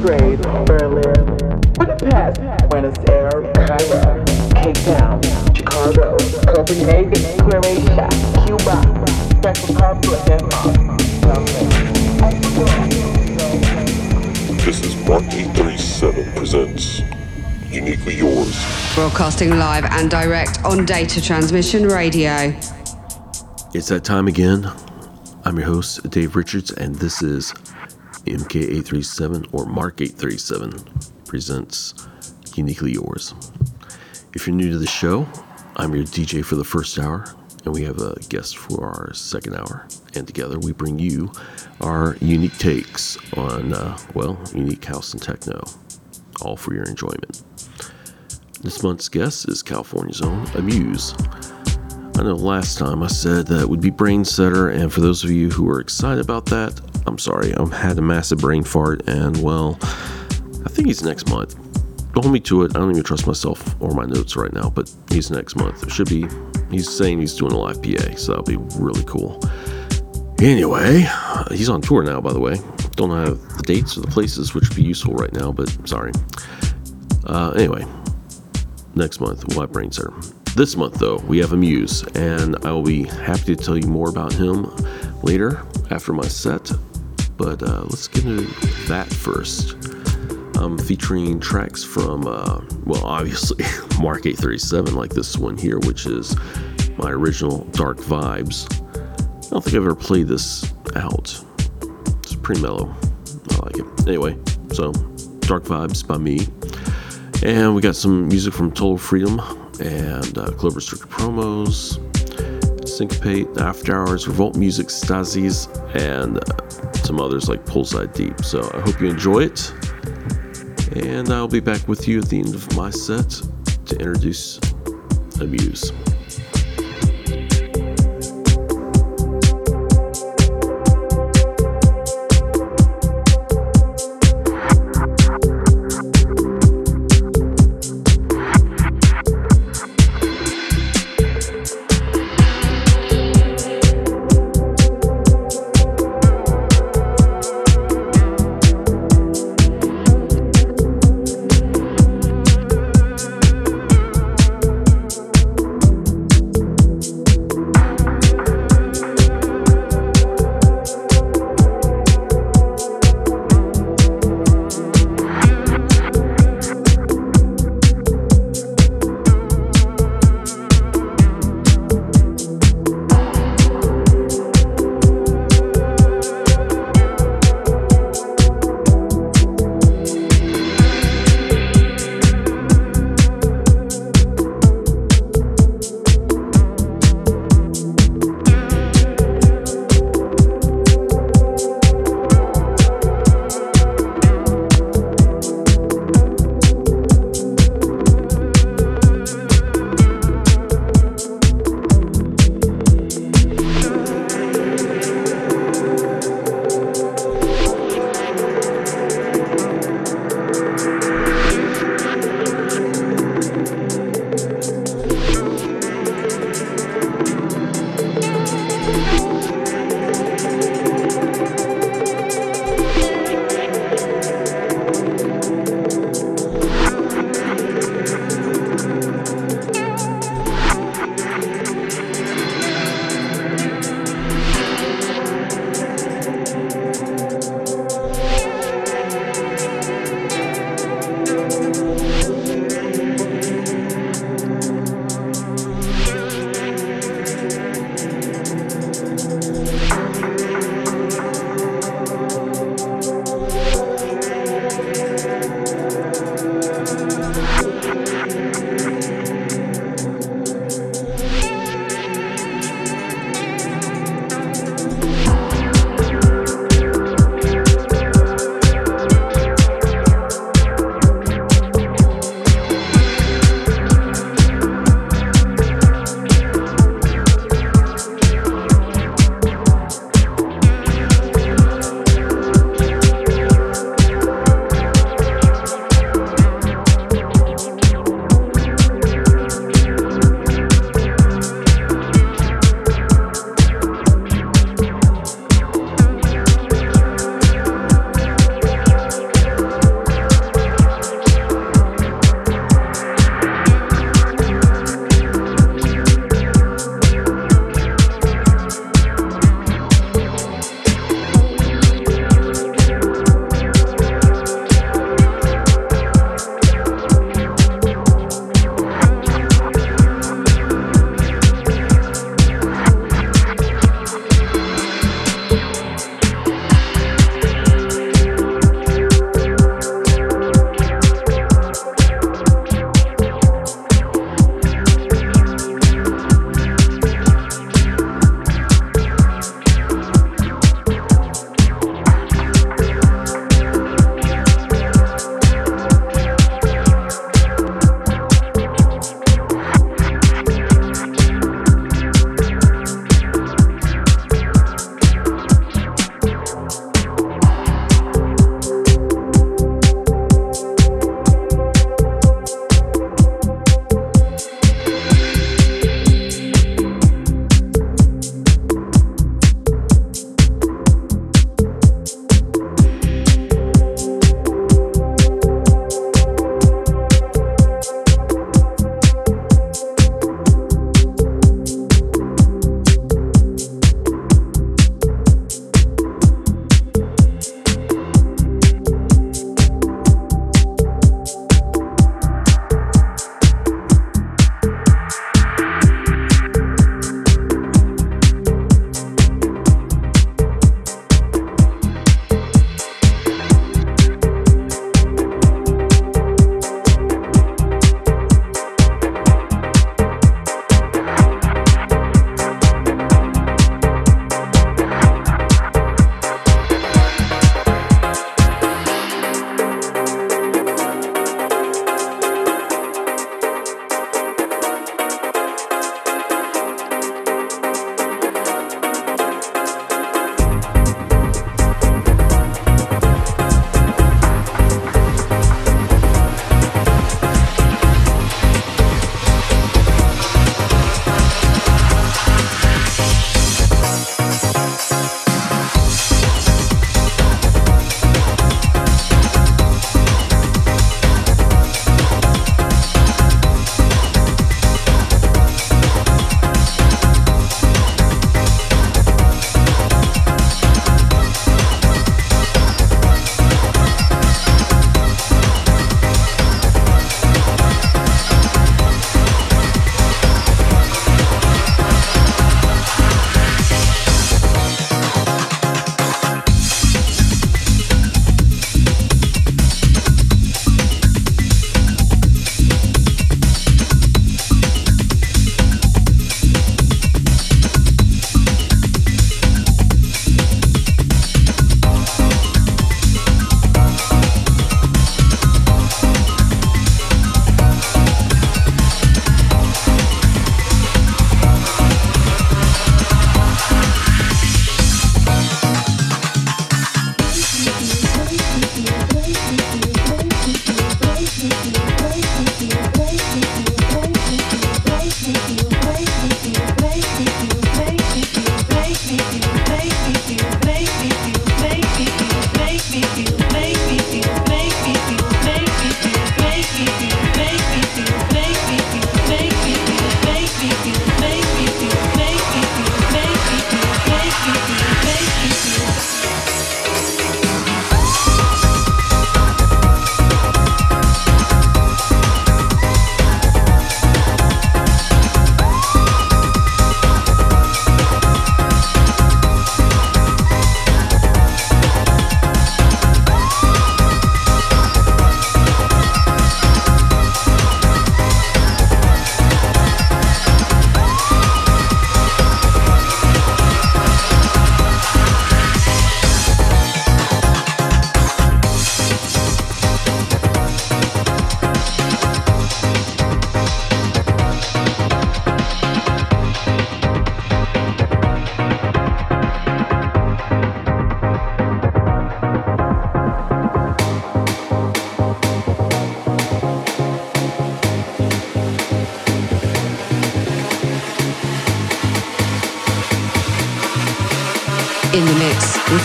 Belgrade, Berlin, Budapest, Buenos Aires, Cairo, Cape Town, Chicago, Copenhagen, Croatia, Cuba, Denmark, This is Mark 837 presents broadcasting live and direct on Data Transmission Radio. It's that time again. I'm your host, Dave Richards, and this is MK837 or Mark 837 presents Uniquely Yours. If you're new to the show, I'm your DJ for the first hour, and we have a guest for our second hour. And together we bring you our unique takes on, uh, well, unique house and techno, all for your enjoyment. This month's guest is California's own Amuse. I know last time I said that would be Brainsetter, and for those of you who are excited about that, I'm sorry, I've had a massive brain fart, and well, I think he's next month. Don't hold me to it. I don't even trust myself or my notes right now, but he's next month. It should be. He's saying he's doing a live PA, so that'll be really cool. Anyway, he's on tour now, by the way. Don't have the dates or the places, which would be useful right now, but sorry. Uh, anyway, next month we'll have Brainsetter. This month, though, we have Amuse, and I will be happy to tell you more about him later after my set. But uh, let's get into that first. I'm featuring tracks from, uh, well, obviously Mark 837, like this one here, which is my original Dark Vibes. I don't think I've ever played this out. It's pretty mellow. I like it. Anyway, so Dark Vibes by me. And we got some music from Total Freedom and uh, Club Restricted Promos, Syncopate, After Hours, Revolt Music, Stasis, and uh, some others like Poolside Deep. So I hope you enjoy it. And I'll be back with you at the end of my set to introduce Amuse.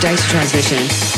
Mix with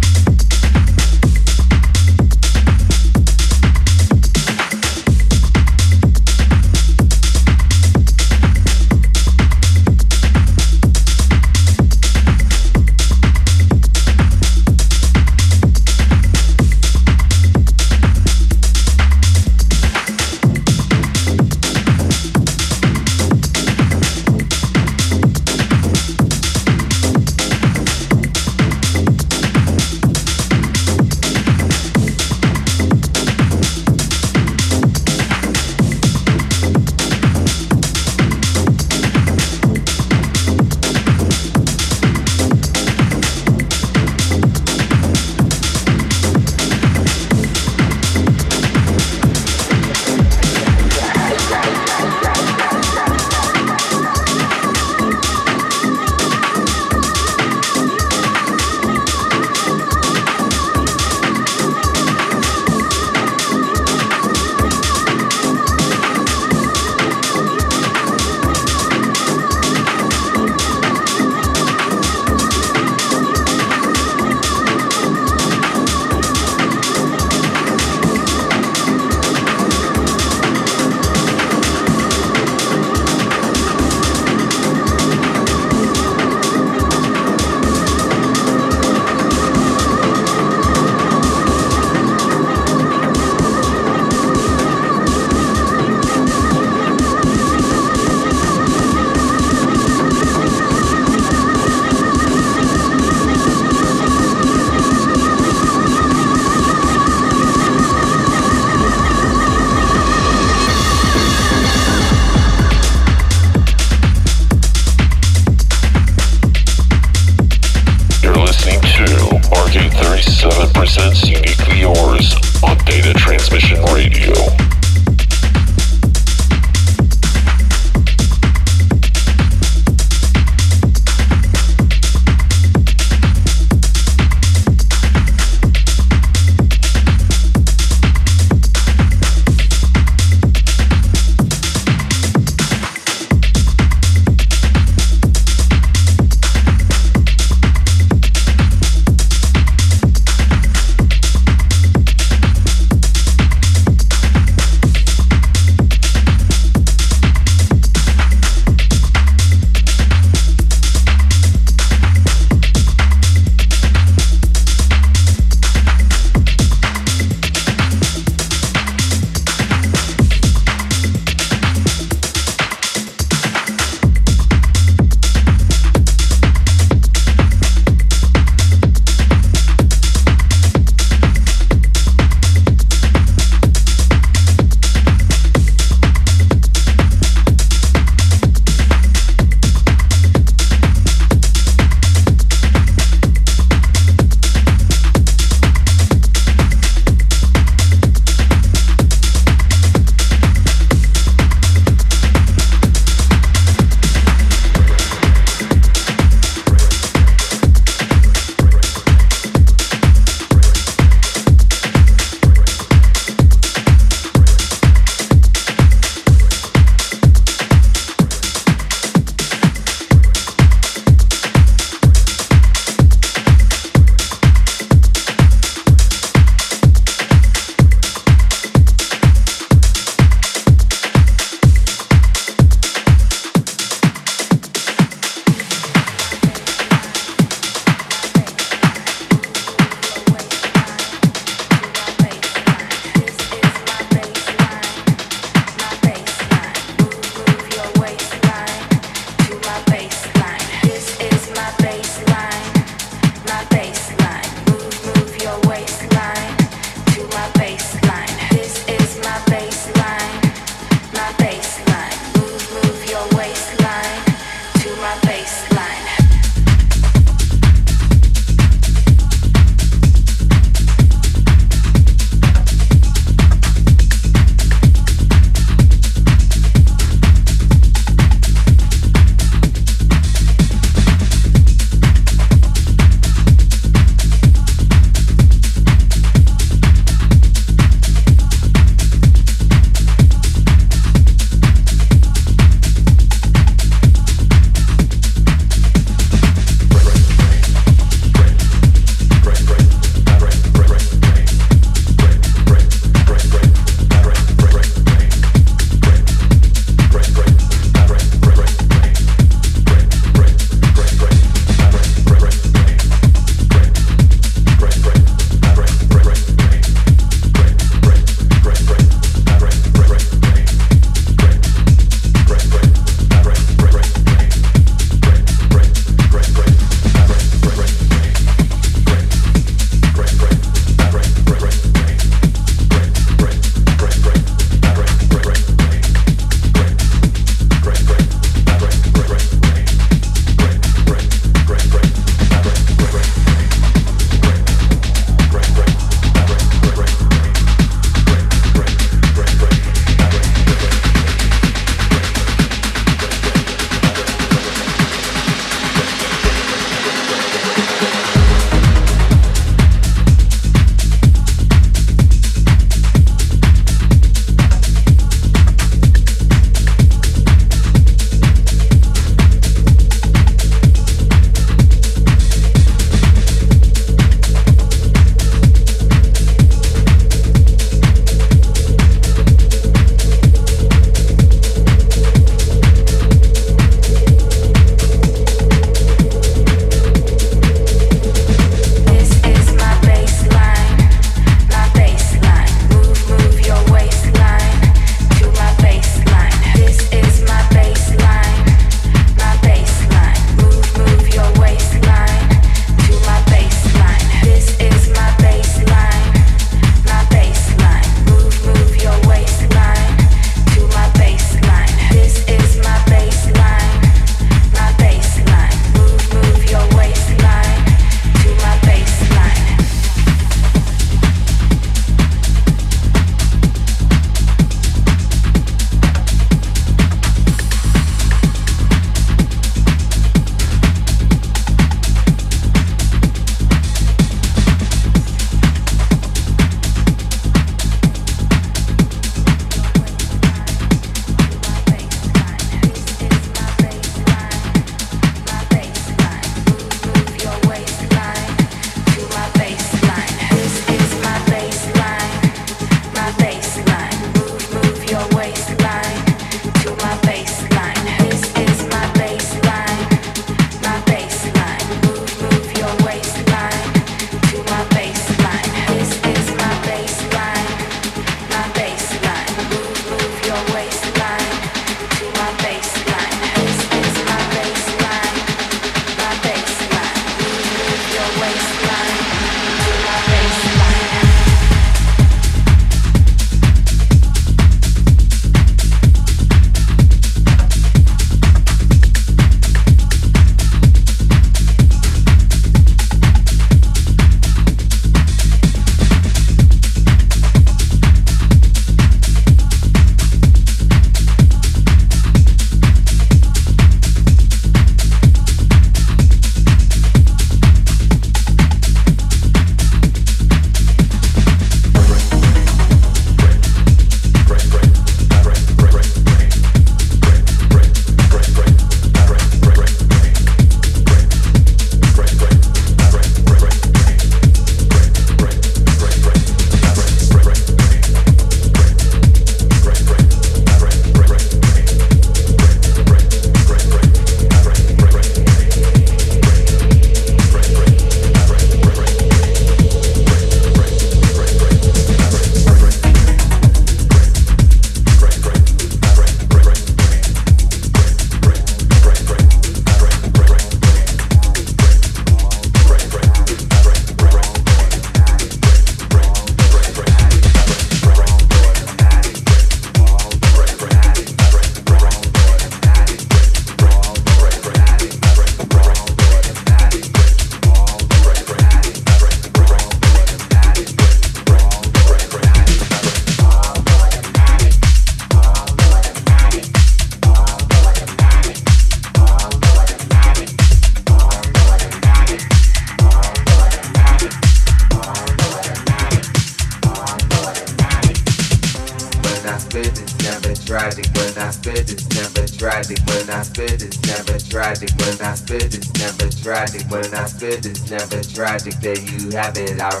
It's never tragic. that you have it. I'll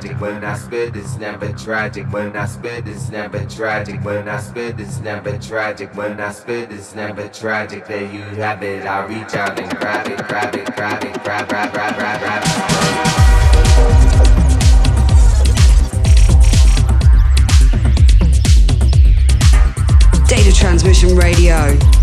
tragic. When I spit it's never tragic. When I spit it's never tragic. When I spit it's never tragic. When I spit, it's never tragic. there you have it. I reach out and grab it grab it grab it grab grab grab grab grab, Data Transmission Radio.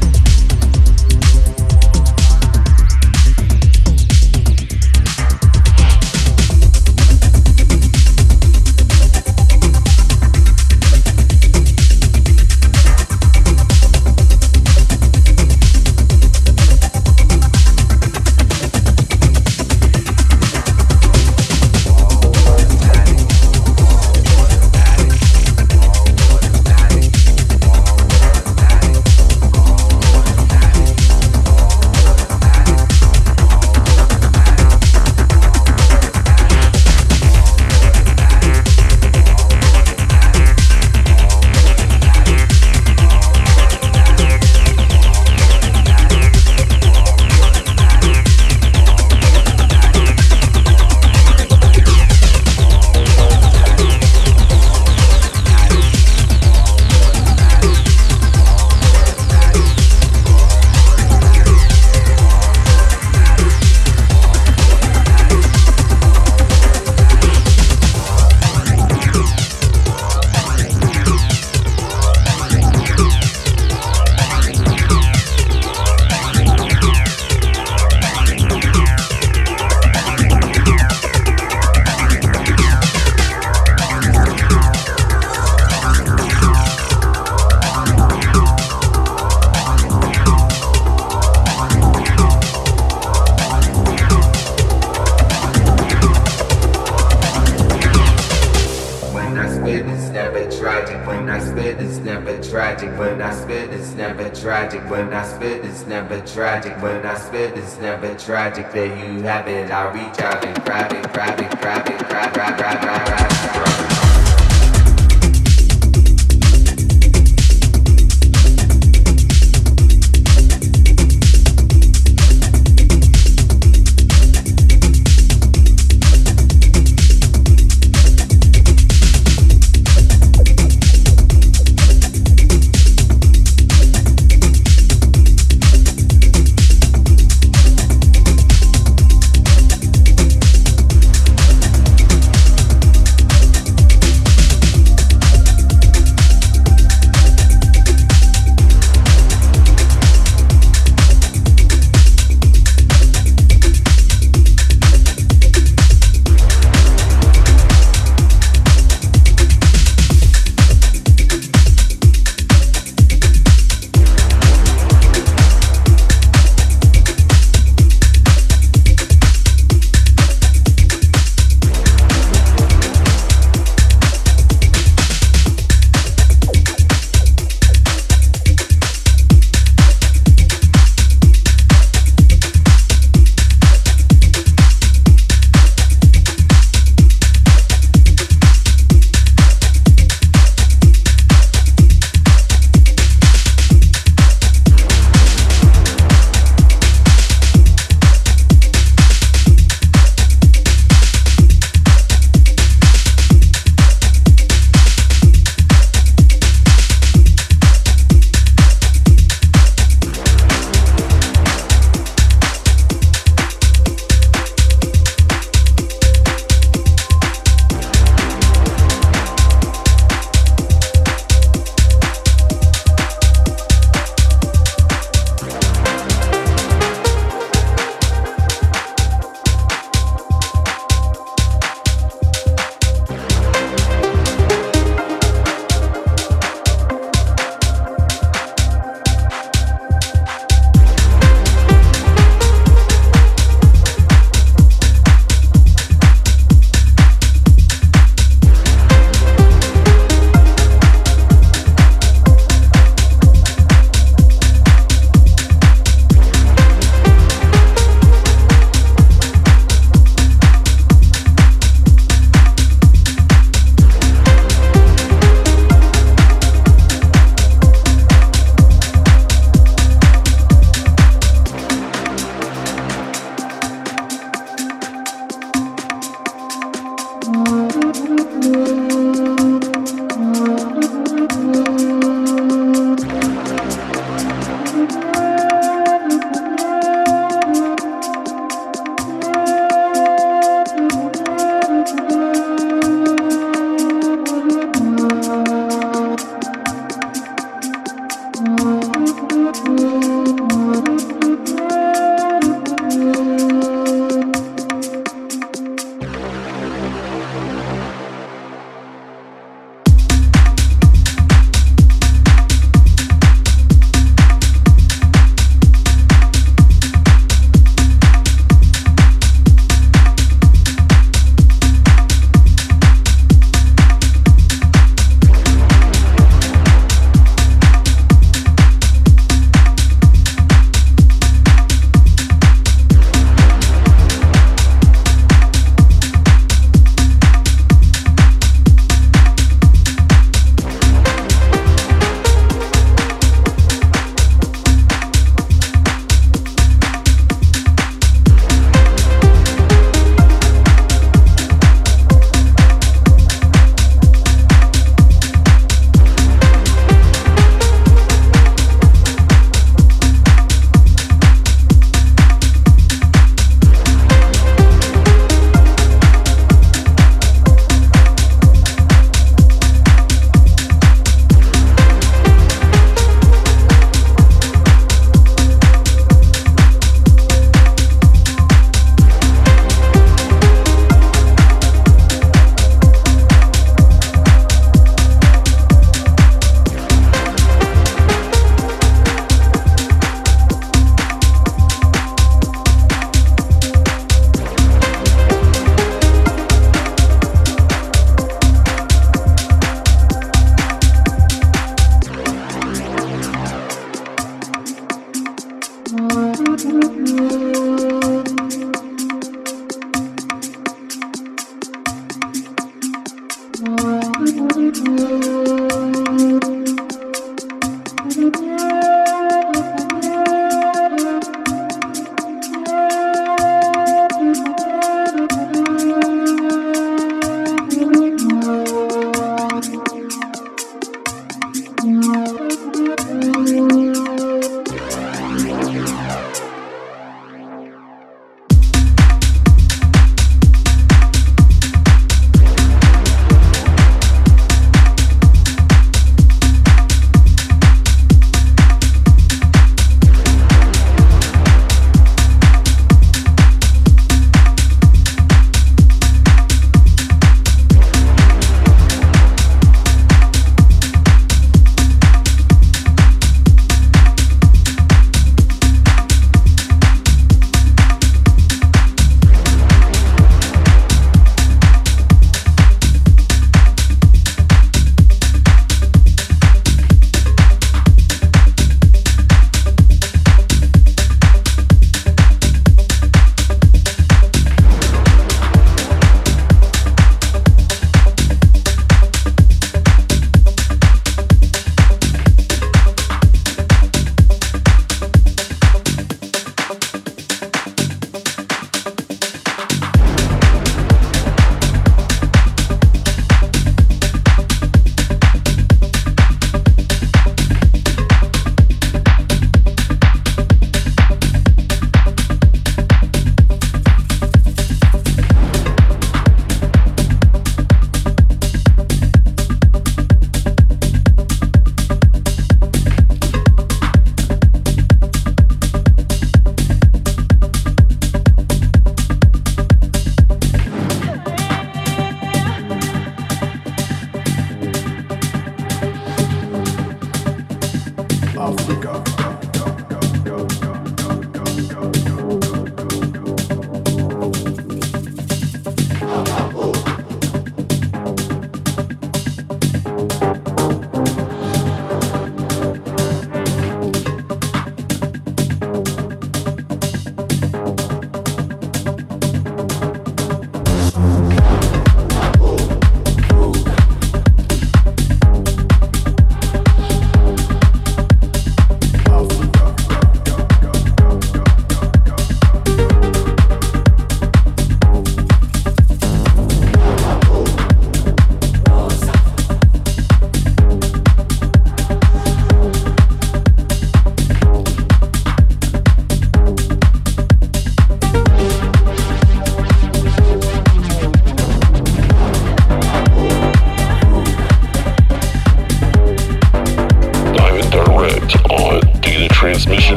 Never tragic. that you have it. I reach out and grab it,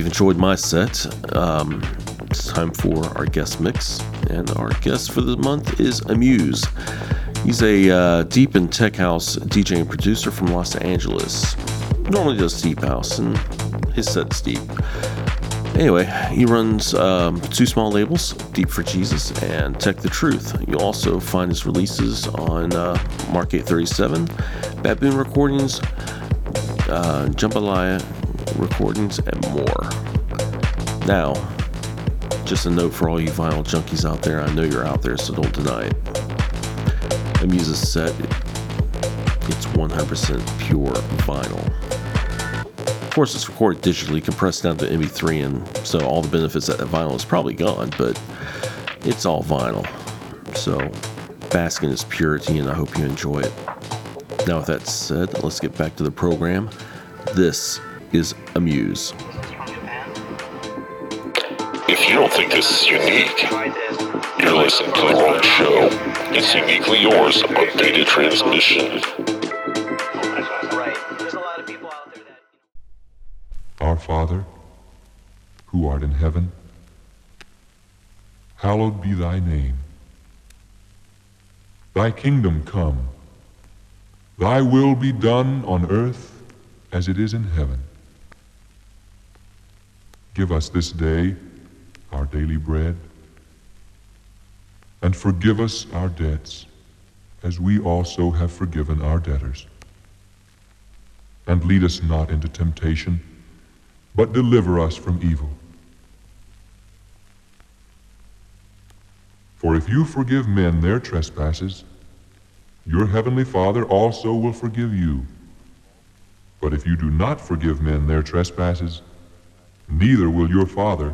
enjoyed my set. Um, it's time for our guest mix, and our guest for the month is Amuse. He's a uh, deep and tech house DJ and producer from Los Angeles. Normally does deep house, and his set's deep. Anyway, he runs um, two small labels, Deep for Jesus and Tech the Truth. You'll also find his releases on uh, Mark 837, Baboon Recordings, uh, Jambalaya Recordings, and more. Now, just a note for all you vinyl junkies out there. I know you're out there, so don't deny it. Amuse's set, it's 100% pure vinyl. Of course, it's recorded digitally, compressed down to MP3, and so all the benefits that the vinyl is probably gone, but it's all vinyl. So, bask in its purity, and I hope you enjoy it. Now, with that said, let's get back to the program. This is Amuse. If you don't think this is unique, you're listening to the wrong show. It's uniquely yours on Data Transmission. Our Father, who art in heaven, hallowed be thy name. Thy kingdom come, thy will be done on earth as it is in heaven. Give us this day our daily bread, and forgive us our debts, as we also have forgiven our debtors. And lead us not into temptation, but deliver us from evil. For if you forgive men their trespasses, your heavenly Father also will forgive you. But if you do not forgive men their trespasses, neither will your Father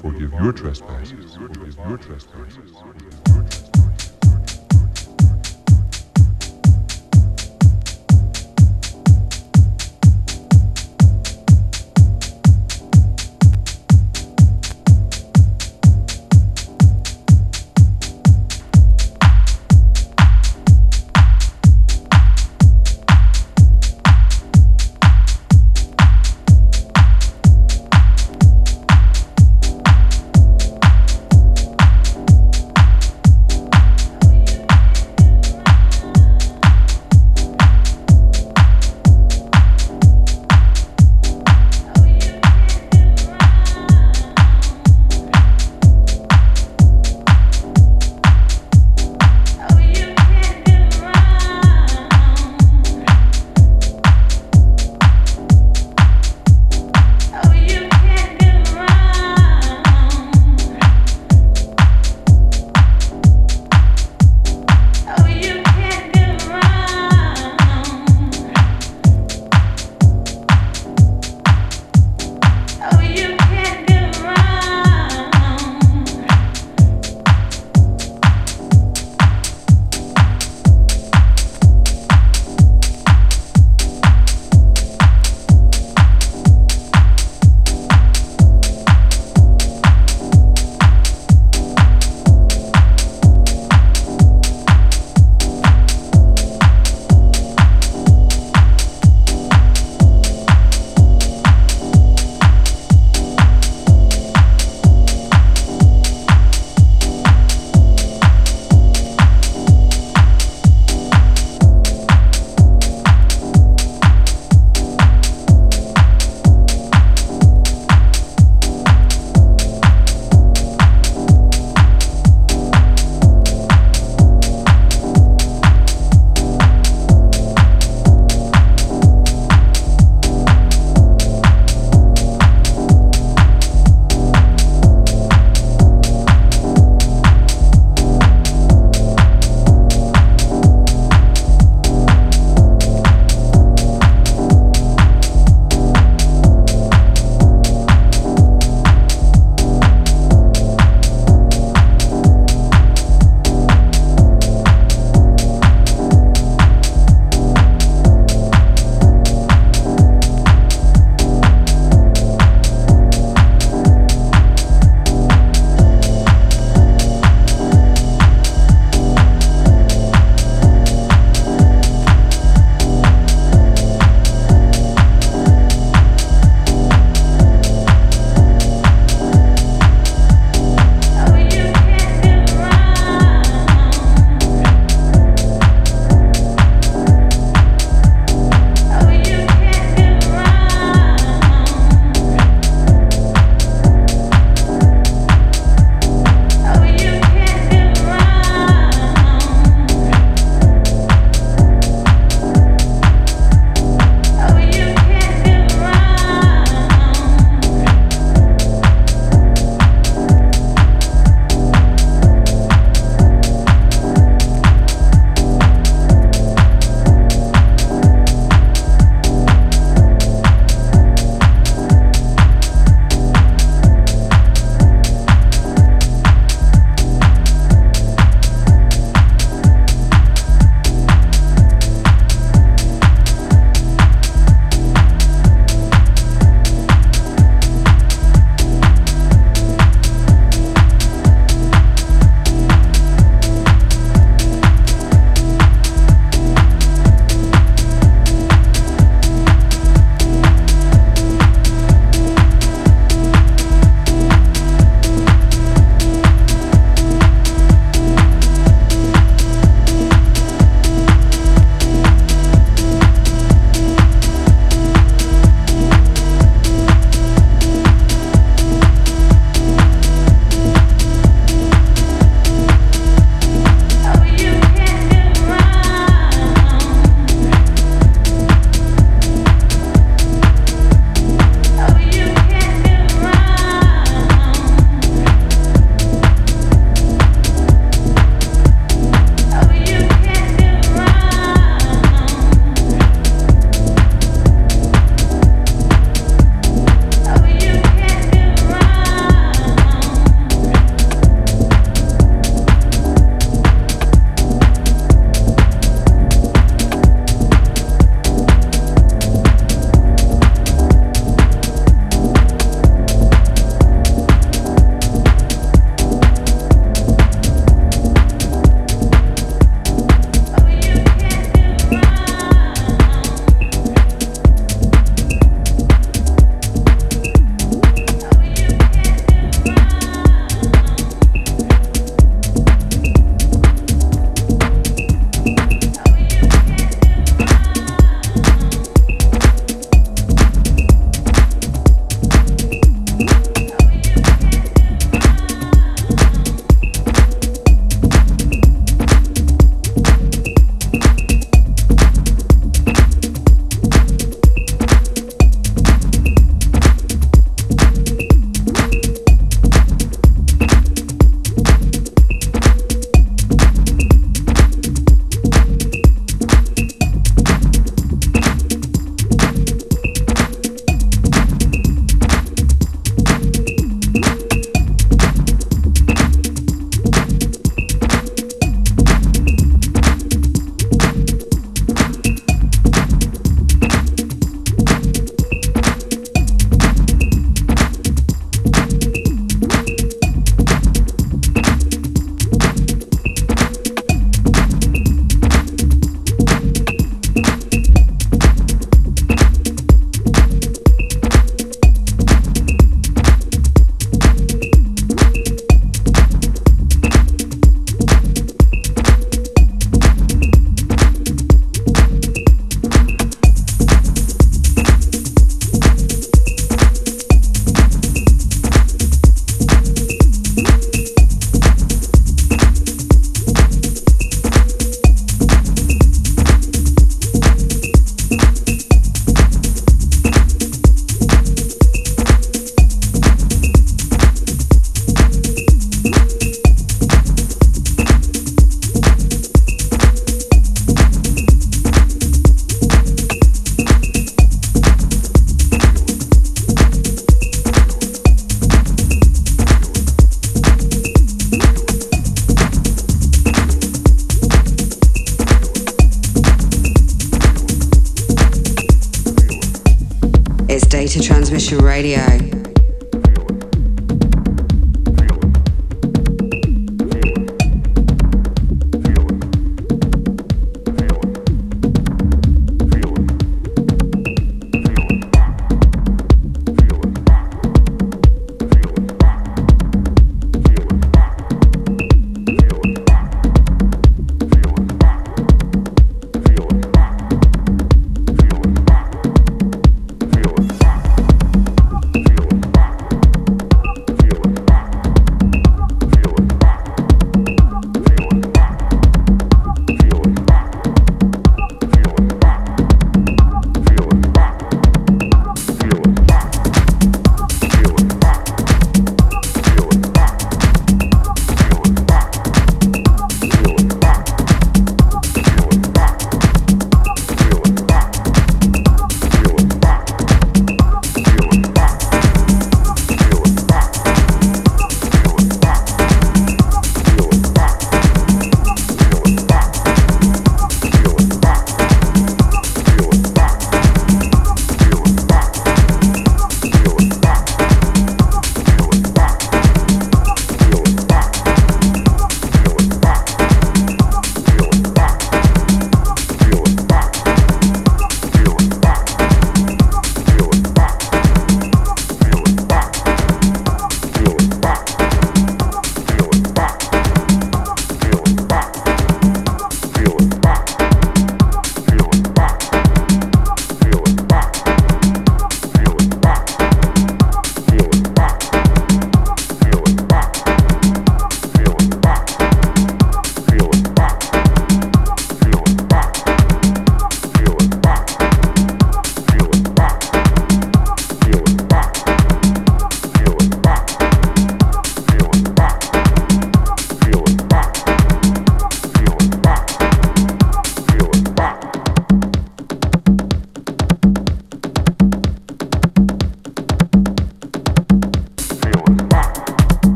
forgive your trespasses. Forgive your trespasses.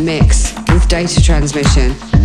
Mix with data transmission.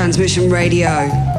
Transmission Radio.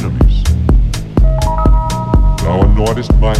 enemies. Thou anointest my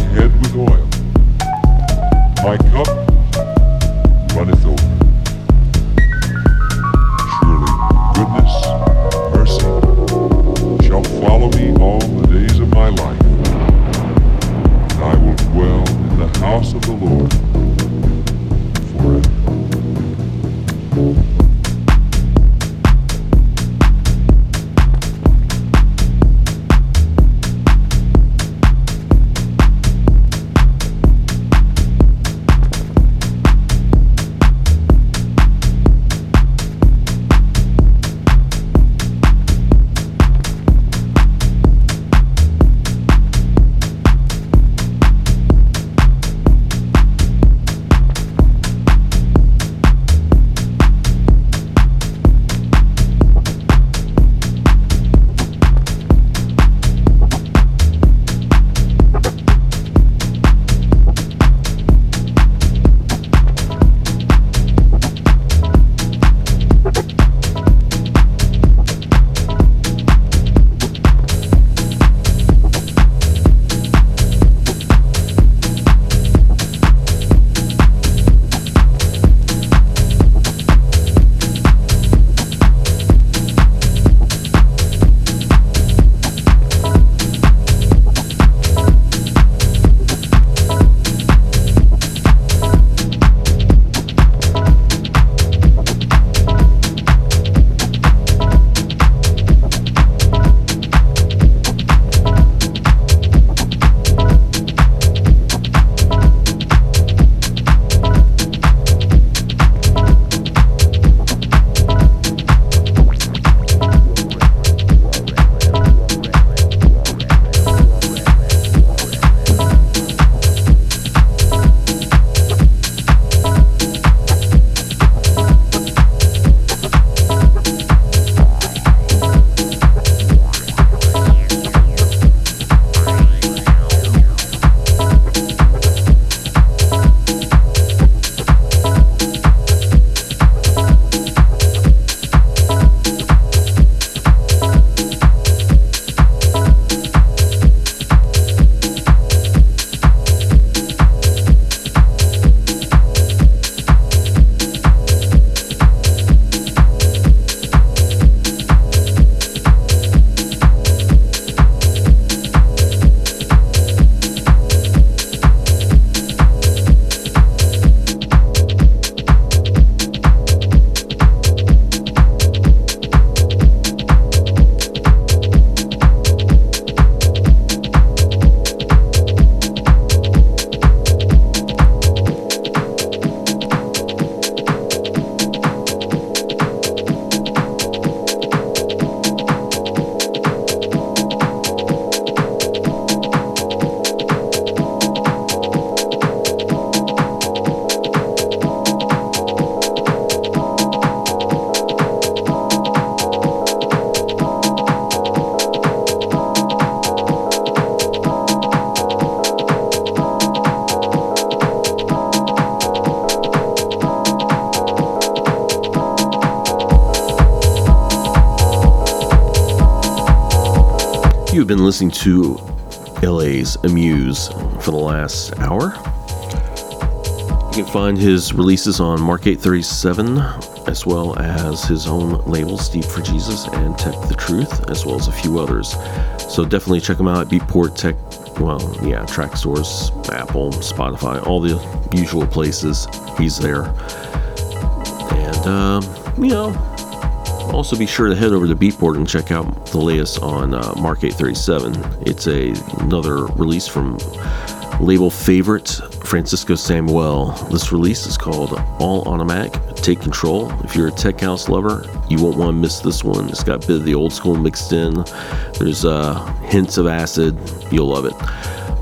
You've been listening to LA's Amuse for the last hour. You can find his releases on Mark 837, as well as his own labels, Deep for Jesus and Tech the Truth, as well as a few others. So definitely check him out at Beatport Tech, well, yeah, track stores, Apple, Spotify, all the usual places. He's there. And, uh, you know, also be sure to head over to Beatport and check out the latest on uh, Mark 837. It's a another release from label favorite Francisco Samuel. This release is called All Automatic Take Control. If you're a tech house lover, you won't want to miss this one. It's got a bit of the old school mixed in. There's uh, hints of acid. You'll love it.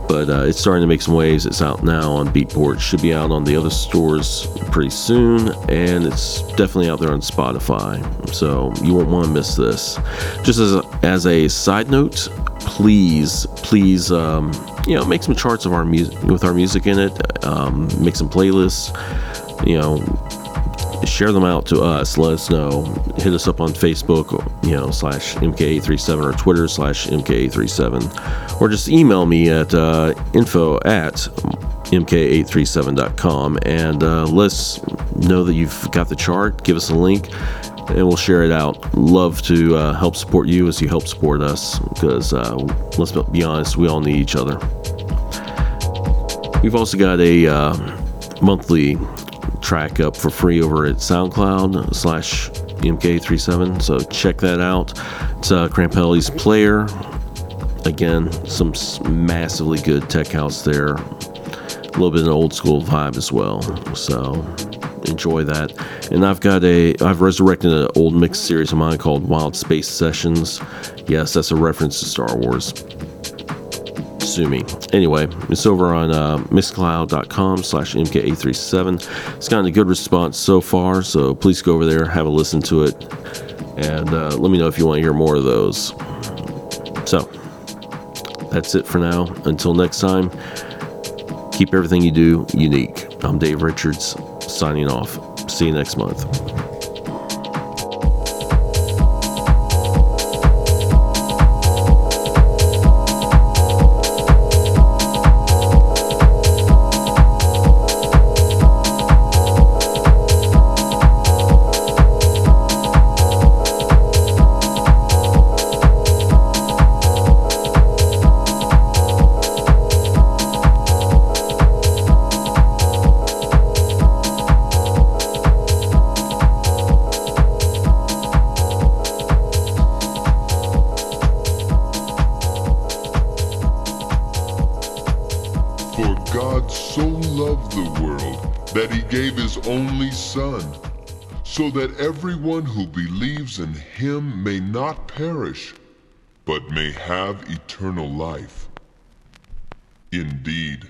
But uh, it's starting to make some waves. It's out now on Beatport. Should be out on the other stores pretty soon, and it's definitely out there on Spotify. So you won't want to miss this. Just as a, as a side note, please, please, um, you know, make some charts of our music with our music in it. Um, make some playlists. You know, share them out to us. Let us know. Hit us up on Facebook, you know, slash MK837 or Twitter slash MK837. Or just email me at uh, info at MK837.com and uh, let us know that you've got the chart. Give us a link and we'll share it out. Love to uh, help support you as you help support us because uh, let's be honest, we all need each other. We've also got a uh, monthly track up for free over at SoundCloud slash MK37, so check that out. It's uh, Crampelli's Player. Again, some massively good tech house there. A little bit of an old school vibe as well. So enjoy that. And I've got a, I've resurrected an old mix series of mine called Wild Space Sessions. Yes, that's a reference to Star Wars. Sue me. Anyway, it's over on uh, mixcloud.com slash MK837. It's gotten a good response so far, so please go over there, have a listen to it, and uh, let me know if you want to hear more of those. So, that's it for now. Until next time, keep everything you do unique. I'm Dave Richards signing off. See you next month. So that everyone who believes in him may not perish, but may have eternal life. Indeed,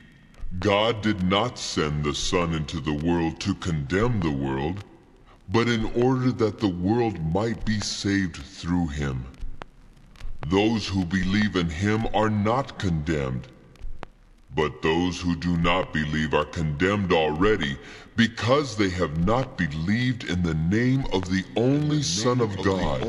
God did not send the Son into the world to condemn the world, but in order that the world might be saved through him. Those who believe in him are not condemned, but those who do not believe are condemned already because they have not believed in the name of the only Son of God.